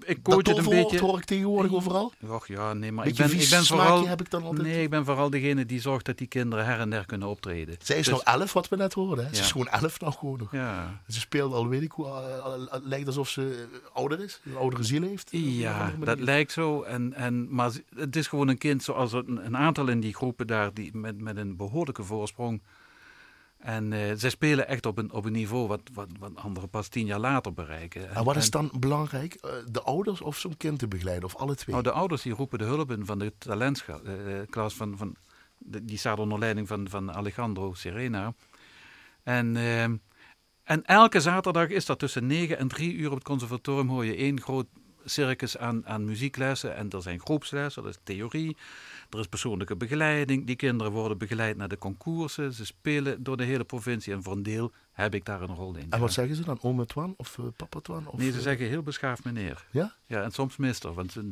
ik coach dat het een beetje. hoor ik tegenwoordig overal. Och ja, nee, maar ik ben, ik ben vooral. heb ik dan altijd. Nee, ik ben vooral degene die zorgt dat die kinderen her en der kunnen optreden. Zij is Dus- nog elf, wat we net hoorden. Hè? Ze is gewoon elf nog gewoon nog. Ja, Ze speelt al, weet ik hoe, het lijkt alsof ze ouder is. Een oudere ziel heeft. Ja dat lijkt zo. En, en, maar het is gewoon een kind zoals een, een aantal in die groepen daar, die met, met een behoorlijke voorsprong. En eh, zij spelen echt op een, op een niveau wat, wat, wat anderen pas tien jaar later bereiken. En wat is dan belangrijk? Eh, De ouders of zo'n kind te begeleiden? Of alle twee? Nou, de ouders die roepen de hulp in van de talentklas van, van de- die staat onder leiding van, van Alejandro Serena. En, ehm, en elke zaterdag is dat tussen 9 en 3 uur op het conservatorium hoor je één groot circus aan, aan muzieklessen. En er zijn groepslessen, er is theorie, er is persoonlijke begeleiding. Die kinderen worden begeleid naar de concoursen. Ze spelen door de hele provincie en voor een deel heb ik daar een rol in. en wat zeggen ze dan? Ome Twan of eh, papa Twan? Of, Nee, ze eh, zeggen heel beschaafd meneer. Ja? Ja, en soms mister, want er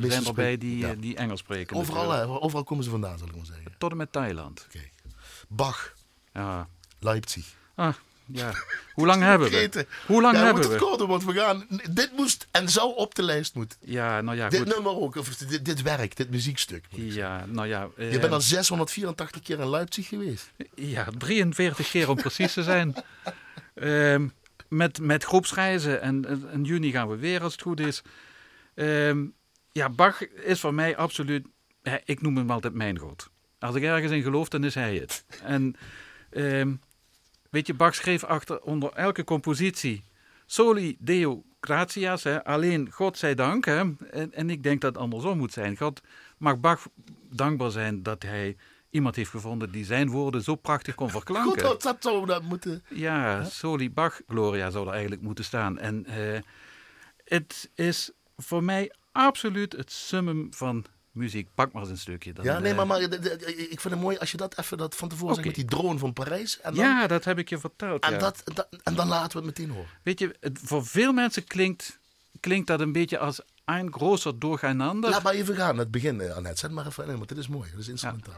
zijn erbij die, ja. eh, die Engels spreken. Overal, natuurlijk. hè? overal komen ze vandaan, zal ik maar zeggen. Tot en met Thailand. Kijk. Bach, Ja. Leipzig. Ah, ja. Hoe lang hebben we? Hoe lang ja, hebben moeten we? het kort doen, want we gaan... Dit moest en zou op de lijst moeten. Ja, nou ja, dit goed. nummer ook, of dit, dit werk, dit muziekstuk. Ja, nou ja. Je eh, bent al 684 keer in Leipzig geweest. Ja, 43 keer om precies te zijn. Ehm, met, met groepsreizen. En in juni gaan we weer, als het goed is. Ehm, ja, Bach is voor mij absoluut... Ik noem hem altijd mijn god. Als ik ergens in geloof, dan is hij het. En ehm, weet je, Bach schreef achter onder elke compositie... Soli Deo gratias, hè, alleen God zij dank. Hè. En, en ik denk dat het andersom moet zijn. God mag Bach dankbaar zijn dat hij iemand heeft gevonden die zijn woorden zo prachtig kon verklanken. Goed, dat, zou dat moeten... Ja, Soli Bach Gloria zou er eigenlijk moeten staan. En eh, het is voor mij absoluut het summum van muziek. Pak maar eens een stukje. Dan, Ja, nee, eh, maar, maar ik vind het mooi als je dat even dat van tevoren zegt Oké. met die drone van Parijs. En dan, Ja, dat heb ik je verteld. en, ja. dat, dat- en dan laten we het meteen horen. Weet je, het, voor veel mensen klinkt, klinkt dat een beetje als een groter doorgaanander. Laat maar even gaan, het begin, eh, Annette. Zet maar even in, want dit is mooi. Dit is instrumentaal.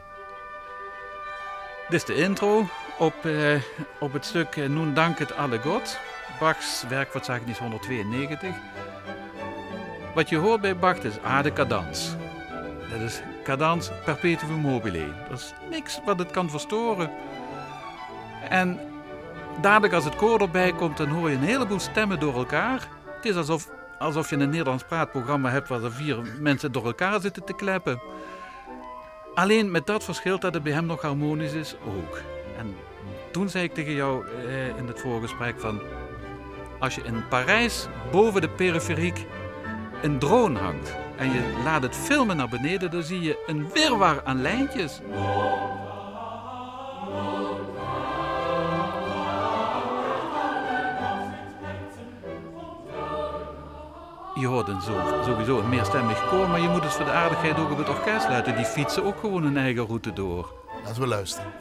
Dit is de intro op, eh, op het stuk eh, Nun Danket alle God. Bachs werk, wat is 192. Wat je hoort bij Bach is A de cadans. Dat is cadans perpetuum mobile. Dat is niks wat het kan verstoren. En dadelijk als het koor erbij komt, dan hoor je een heleboel stemmen door elkaar. Het is alsof, alsof je een Nederlands praatprogramma hebt waar er vier mensen door elkaar zitten te kleppen. Alleen met dat verschil dat het bij hem nog harmonisch is ook. En toen zei ik tegen jou eh, in het voorgesprek van... Als je in Parijs boven de periferiek een drone hangt en je laat het filmen naar beneden, dan zie je een wirwar aan lijntjes. Je hoort een zo, sowieso een meerstemmig koor, maar je moet dus voor de aardigheid ook op het orkest laten. Die fietsen ook gewoon hun eigen route door. Laten we luisteren.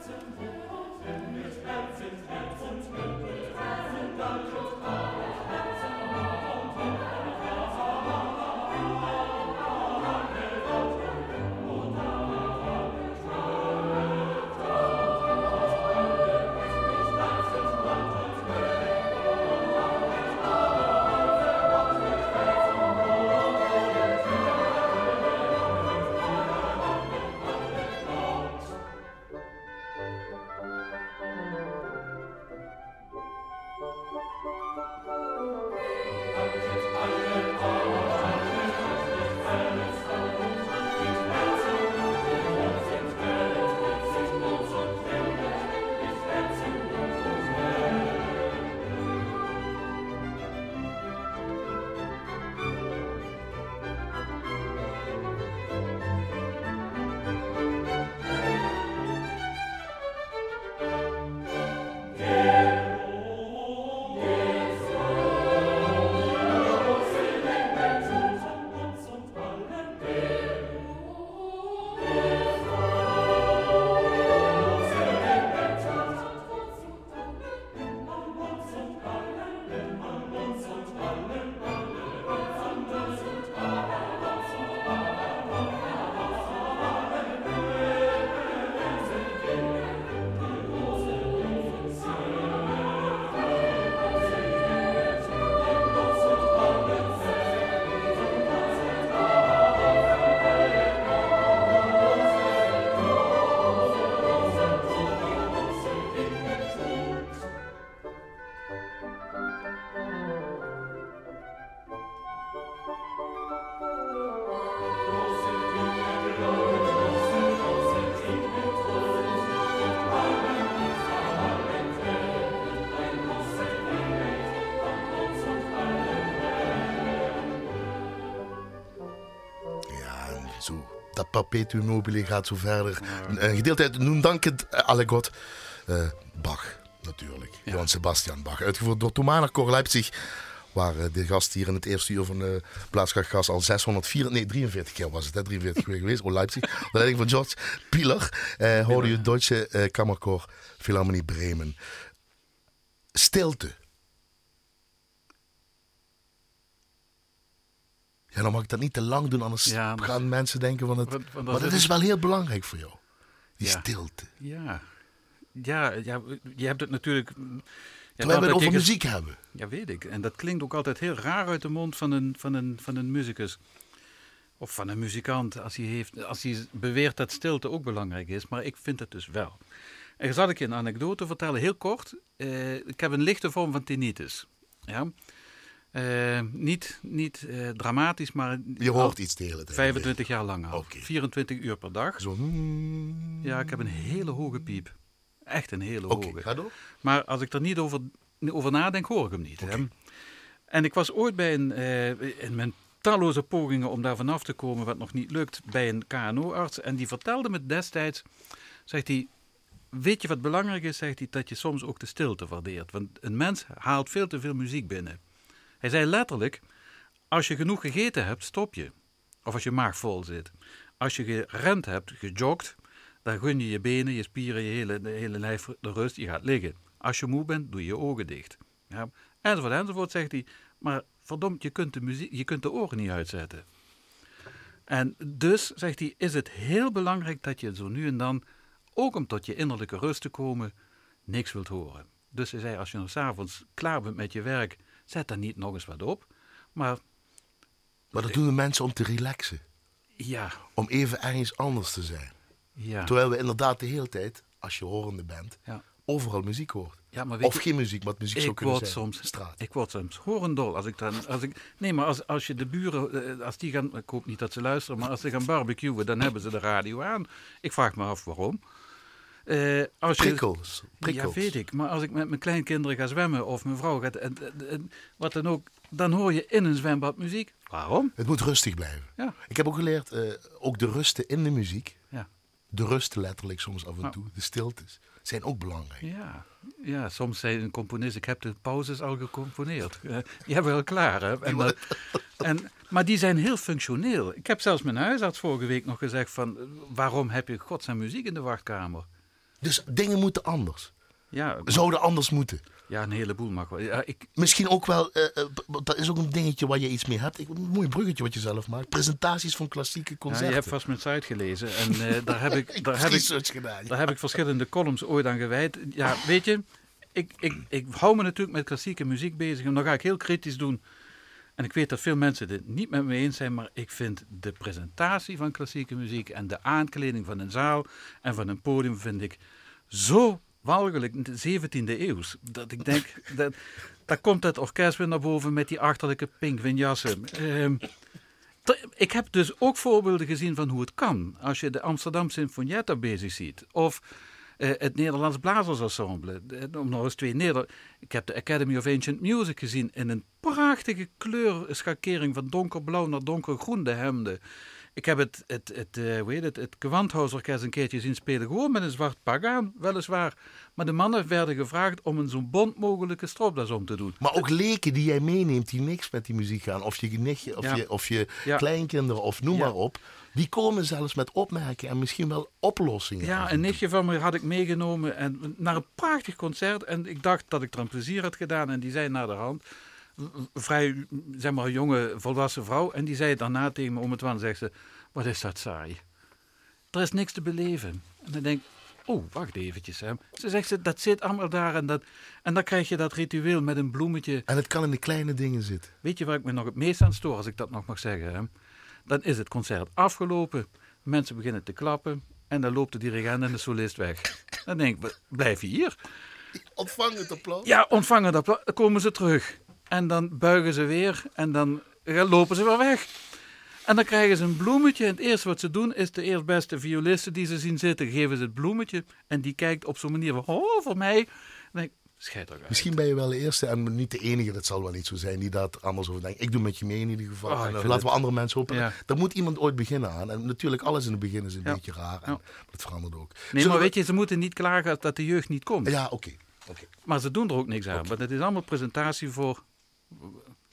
Perpetuum mobile gaat zo verder. Een gedeelte uit Nun Dankend uh, Allegot. Uh, Bach, natuurlijk. Ja. Johann Sebastian Bach. Uitgevoerd door Thomaner Cor Leipzig. Waar uh, de gast hier in het eerste uur van de Plaatskrachtgas al 604, nee 43 keer was het, hè, 43 keer geweest. Oh, Leipzig. Onder leiding van George Pieler. Uh, hoorde je Deutsche uh, Kammerchor Philharmonie Bremen. Stilte. Ja, dan mag ik dat niet te lang doen, anders Ja, maar- gaan mensen denken van het... Want- want maar dat is- wel heel belangrijk voor jou. Die Ja. stilte. Ja. Ja, ja, je hebt het natuurlijk... Terwijl we het over muziek hebben. Ja, weet ik. En dat klinkt ook altijd heel raar uit de mond van een, van een, van een muzikus. Of van een muzikant, als hij, heeft, als hij beweert dat stilte ook belangrijk is. Maar ik vind het dus wel. En zal ik je een anekdote vertellen, heel kort. Eh, ik heb een lichte vorm van tinnitus. Ja? Eh, niet niet eh, dramatisch, maar Je hoort iets de hele tijd. 25 jaar lang al. Oké. 24 uur per dag. Zo. Ja, ik heb een hele hoge piep. Echt een hele Oké, hoge. ga door. Maar als ik er niet over, over nadenk, hoor ik hem niet. Hè? En ik was ooit bij een, eh, in mijn talloze pogingen om daar vanaf te komen, wat nog niet lukt, bij een KNO-arts. En die vertelde me destijds, zegt hij, weet je wat belangrijk is, zegt hij, dat je soms ook de stilte waardeert. Want een mens haalt veel te veel muziek binnen. Hij zei letterlijk, als je genoeg gegeten hebt, stop je. Of als je maag vol zit. Als je gerend hebt, gejogd, dan gun je je benen, je spieren, je hele, de hele lijf de rust. Je gaat liggen. Als je moe bent, doe je je ogen dicht. Ja, enzovoort, enzovoort, zegt hij. Maar verdomd, je kunt de, muziek, je kunt de oren niet uitzetten. En dus, zegt hij, is het heel belangrijk dat je zo nu en dan, ook om tot je innerlijke rust te komen, niks wilt horen. Dus hij zei, als je nog s'avonds klaar bent met je werk, zet dan niet nog eens wat op. Maar Maar dat doen de mensen om te relaxen. ja, Om even ergens anders te zijn. ja. Terwijl we inderdaad de hele tijd, als je horende bent, ja. overal muziek hoort. Ja, maar Of je- geen muziek, maar muziek zou ik kunnen word zijn. soms, Straat. ik word soms horendol als ik dan, als ik, nee, maar als, als je de buren, eh, als die gaan, ik hoop niet dat ze luisteren, maar als ze gaan barbecuen, dan hebben ze de radio aan. Ik vraag me af waarom. Eh, als je- Prikkels. Ja, weet ik. Maar als ik met mijn kleinkinderen ga zwemmen of mijn vrouw gaat, en, en- en wat dan ook, dan hoor je in een zwembad muziek. Waarom? Het moet rustig blijven. Ja, Ik heb ook geleerd, eh, ook de rusten in de muziek. ja. De rust letterlijk soms af en Ja. toe. De stiltes. zijn ook belangrijk. Ja, ja, soms zei een componist, ik heb de pauzes al gecomponeerd. Eh, die hebben we al klaar. Hè? En dat- en, maar die zijn heel functioneel. Ik heb zelfs mijn huisarts vorige week nog gezegd van... waarom heb je godsnaam muziek in de wachtkamer? Dus dingen moeten anders. Ja, Zouden anders moeten. ja een heleboel mag wel. Ja, ik, Misschien ook wel, b- dat is ook een dingetje waar je iets mee hebt. Ik, een mooi bruggetje wat je zelf maakt. Presentaties van klassieke ja, concerten. je hebt vast mijn site gelezen. En eh, daar, heb ik, daar, heb ik, gedaan. ja. daar heb ik verschillende columns ooit aan gewijd. Ja, weet je, ik, ik, ik hou me natuurlijk met klassieke muziek bezig. En dan ga ik heel kritisch doen. En ik weet dat veel mensen het niet met me eens zijn, maar ik vind de presentatie van klassieke muziek en de aankleding van een zaal en van een podium vind ik zo walgelijk, de 17e eeuws, dat ik denk, dat, daar komt het orkest weer naar boven met die achterlijke pinkwinjassen. Ehm t- ik heb dus ook voorbeelden gezien van hoe het kan. Als je de Amsterdam Sinfonietta bezig ziet. Of het Nederlands Blazersensemble. Eh, Om nog eens twee Neder Ik heb de Academy of Ancient Music gezien in een prachtige kleurschakering van donkerblauw naar donkergroen de hemden. Ik heb het, het, het, eh, hoe heet het, het Gewandhausorkest een keertje zien spelen, gewoon met een zwart pak aan, weliswaar. Maar de mannen werden gevraagd om een zo bont mogelijke stropdas om te doen. Maar ook leken die jij meeneemt die niks met die muziek gaan. Of je nichtje, of Ja. je, of je Ja. kleinkinderen, of noem Ja. maar op. Die komen zelfs met opmerkingen en misschien wel oplossingen. Ja, en een nichtje van me had ik meegenomen en, naar een prachtig concert. En ik dacht dat ik er een plezier had gedaan. En die zei naar de hand, vrij, zeg maar, jonge, volwassen vrouw. En die zei daarna tegen me om het waan, zegt ze, wat is dat saai. Er is niks te beleven. En dan denk ik, oh, wacht eventjes. Hè. Ze zegt, ze, dat zit allemaal daar en, dat, en dan krijg je dat ritueel met een bloemetje. En het kan in de kleine dingen zitten. Weet je waar ik me nog het meest aan stoor, als ik dat nog mag zeggen? Hè? Dan is het concert afgelopen, mensen beginnen te klappen en dan loopt de dirigent en de solist weg. Dan denk ik, blijf je hier? Ontvang het applaus. Ja, ontvangen dat, dan komen ze terug. En dan buigen ze weer en dan lopen ze weer weg. En dan krijgen ze een bloemetje. En het eerste wat ze doen is de eerstbeste violiste die ze zien zitten, geven ze het bloemetje. En die kijkt op zo'n manier van, oh, voor mij. Dan denk ik, Misschien ben je wel de eerste en niet de enige, dat zal wel niet zo zijn, die dat anders over denkt. Ik doe met je mee in ieder geval. Oh, ik en vind laten we andere mensen hopen. Ja. Daar moet iemand ooit beginnen aan. En natuurlijk, alles in het begin is een Ja. beetje raar. En Ja. Dat verandert ook. Nee, Zullen maar we- weet je, ze moeten niet klagen dat de jeugd niet komt. Ja, oké. oké. Maar ze doen er ook niks aan. Want het is allemaal presentatie voor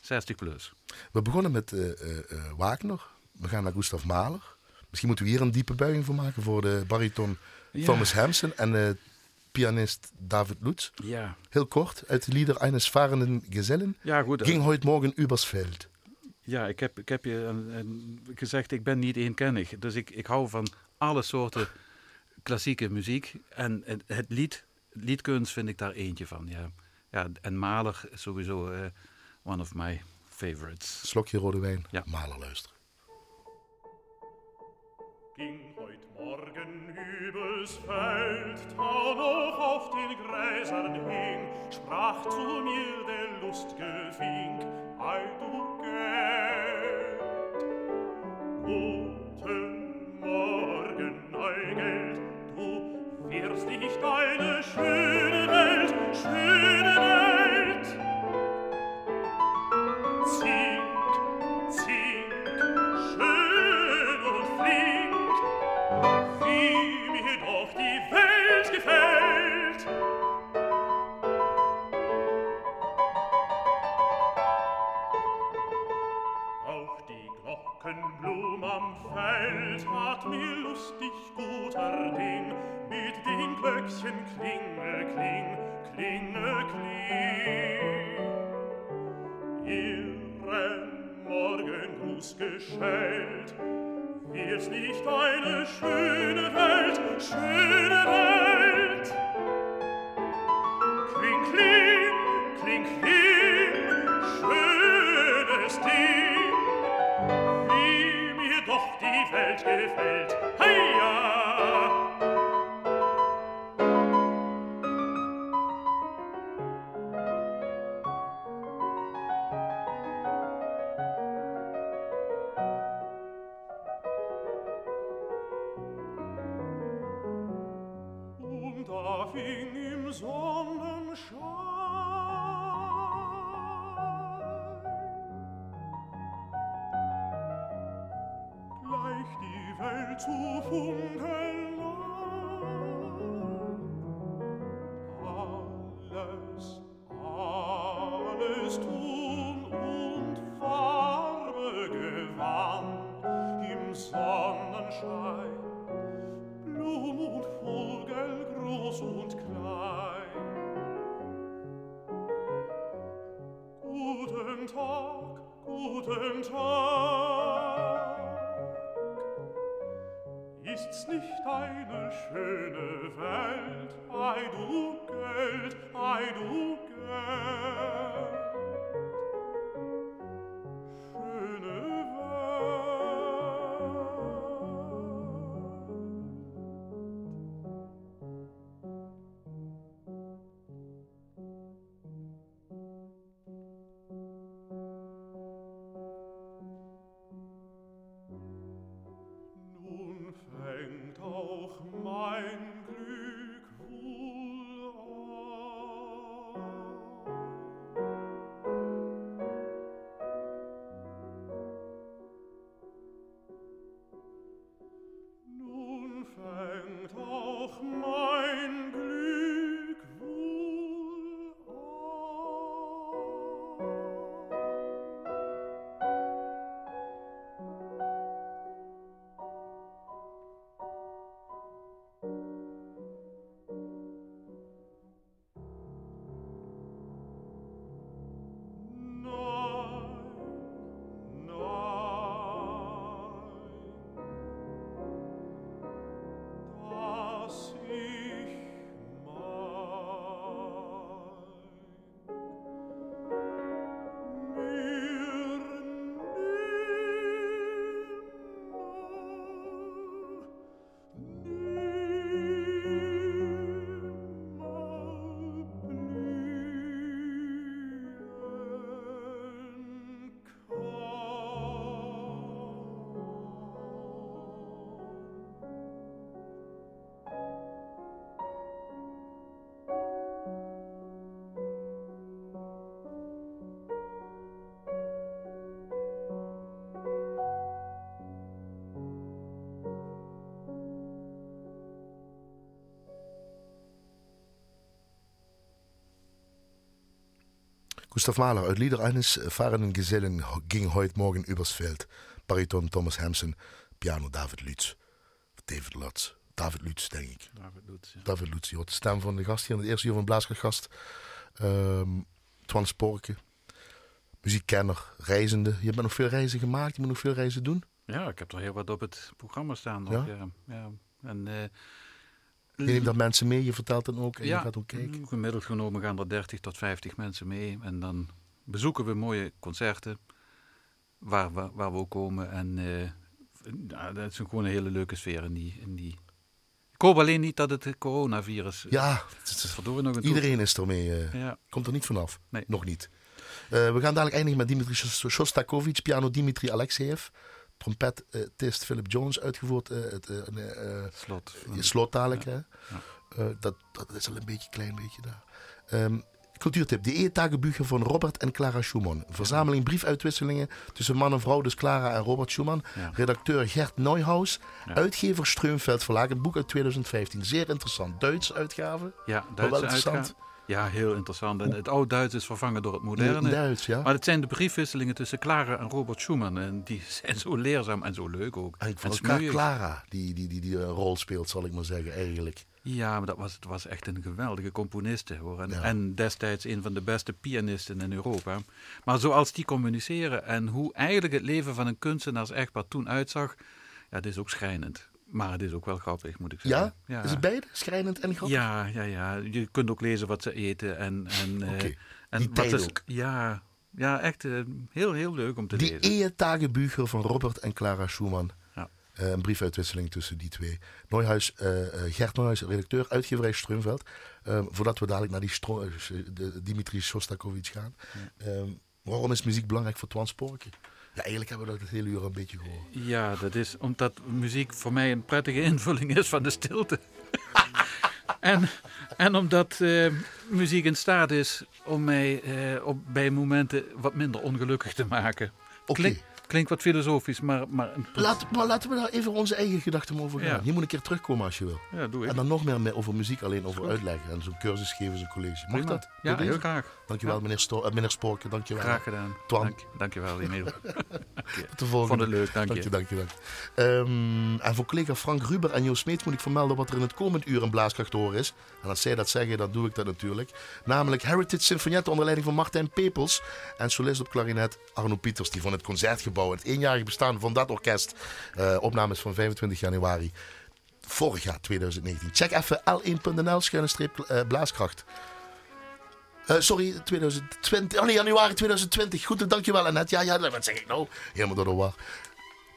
60 plus. We begonnen met eh, eh, eh, Wagner. We gaan naar Gustav Mahler. Misschien moeten we hier een diepe buiging voor maken voor de bariton. Thomas Hampson en de pianist David Lutz. Ja, Heel kort, uit de lieder eines fahrenden Gesellen. ja goed. Ging heute Morgen übers Veld. Ja, ik heb, ik heb je een- een- gezegd, ik ben niet eenkennig. Dus ik, ik hou van alle soorten klassieke muziek. En het, het lied, liedkunst vind ik daar eentje van. Ja. Ja, en Mahler is sowieso eh, one of my favorites. Slokje rode wijn, Ja. Mahler luisteren. Ging heut Morgen übers Feld, da noch auf den Gräsern hing, sprach zu mir der lustge Fink, ei du Geld. Guten Morgen, ei Geld, du wirst nicht eine schöne Feld hat mir lustig guter Ding mit den Glöckchen klinge, kling, klinge, kling. Ihren Morgengruß geschellt, wird's nicht eine schöne Welt, Gustav Mahler, uit Lieder eines fahrenden Gesellen ging heute Morgen übers Feld. Bariton Thomas Hampson, piano David Lutz. David Lutz. David Lutz, denk ik. David Lutz, ja. David Lutz, je hoort de stem van de gast hier in het eerste uur van Blaaskrachtgast. Ehm Twan Sporke. Muziekkenner, reizende. Je hebt nog veel reizen gemaakt, je moet nog veel reizen doen. Ja, ik heb er heel wat op het programma staan. Nog, Ja? ja? Ja, En, eh, Je neemt dat mensen mee, je vertelt dan ook en ja, je gaat ook kijken. mm, gemiddeld genomen gaan er 30 tot 50 mensen mee. En dan bezoeken we mooie concerten waar we, waar we ook komen. En eh, ja, dat is een- gewoon een hele leuke sfeer in die... In die... Ik hoop alleen niet dat het coronavirus... Ja, verdorie nog een toe- iedereen is ermee. eh, Ja, Komt er niet vanaf. Nee. Nog niet. Eh, we gaan dadelijk eindigen met Dimitri Shos- Shostakovich, piano Dimitri Alexeyev, trompetist Philip Jones, uitgevoerd eh, het eh, eh, slot. je slottaallijk. hè. Ja. Dat, dat is al een beetje klein beetje daar. Ehm, cultuurtip. De eetagebücher van Robert en Clara Schumann. Verzameling briefuitwisselingen tussen man en vrouw, dus Clara en Robert Schumann. Ja. Redacteur Gert Neuhaus. Ja. Uitgever Streumveld Verlag. Een boek uit 2015. Zeer interessant. Duitse uitgave. Ja, wel Duitse interessant. uitgaan. Ja, heel interessant. En het oude Duits is vervangen door het moderne. Duits, ja. Maar het zijn de briefwisselingen tussen Clara en Robert Schumann. En die zijn zo leerzaam en zo leuk ook. En voor elkaar smeuïg. Clara die, die, die, die een rol speelt, zal ik maar zeggen, eigenlijk. Ja, maar dat was, het was echt een geweldige componiste hoor. En, Ja. en destijds een van de beste pianisten in Europa. Maar zoals die communiceren en hoe eigenlijk het leven van een kunstenaars-echtpaar toen uitzag, ja, het is ook schrijnend. Maar het is ook wel grappig, moet ik zeggen. Ja? Is het beide? Schrijnend en grappig? Ja, ja, ja. Je kunt ook lezen wat ze eten en... en, eh, en die wat tijd is- ook. Ja, ja echt eh, heel, heel leuk om te Die lezen. Ehe-tagebücher van Robert en Clara Schumann. Ja. Eh, een briefuitwisseling tussen die twee. Eh, eh, Gert Neuhuis, redacteur, uitgeverij Streumveld. Voordat we dadelijk naar die Stro- de Dimitri Shostakovich gaan. Waarom is muziek belangrijk voor Twan Sporke? Ja, eigenlijk hebben we dat het hele uur een beetje gehoord. Ja, dat is omdat muziek voor mij een prettige invulling is van de stilte. en, en omdat eh, muziek in staat is om mij eh, op, bij momenten wat minder ongelukkig te maken. Oké. Klink- Klinkt wat filosofisch, maar... maar, Laat, maar laten we daar even onze eigen gedachten over gaan. Ja. Je moet een keer terugkomen als je wil. Ja, doe ik. En dan nog meer me- over muziek alleen over uitleggen. En zo'n cursus geven, zo'n college. Mag Prima. dat? Ja, heel graag. Dankjewel Ja. meneer, Sto eh, meneer Sporken. Dankjewel. Graag gedaan. Twan. Dank, dankjewel, Emiel. Tot de Vond volgende. het leuk, dank Dank je. dank je, dank je. Ehm, en voor collega Frank Ruber en Joost Smeets moet ik vermelden wat er in het komend uur in Blaaskracht horen is. En als zij dat zeggen, dan doe ik dat natuurlijk. Namelijk Heritage Symfoniette onder leiding van Martijn Pepels. En solist op klarinet Arno Pieters, die van het Concertgebouw. Het eenjarig bestaan van dat orkest. eh, opnames van 25 januari vorig jaar, 2019. Check even l1.nl, schuine streep eh, Blaaskracht. Eh, sorry, 2020. Oh nee, januari 2020. Goed, dankjewel Annette. Ja, ja, wat zeg ik nou? Helemaal door de war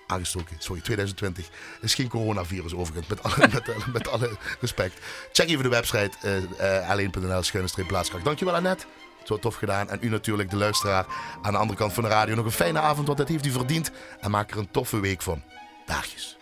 aangestoken. Sorry, 2020. is geen coronavirus overigens, met alle, met, met alle respect. Check even de website uh, l1.nl schuine streep plaatskracht. Dankjewel Annette. Het tof gedaan. En u natuurlijk, de luisteraar aan de andere kant van de radio. Nog een fijne avond, want dat heeft u verdiend. En maak er een toffe week van. Daagjes.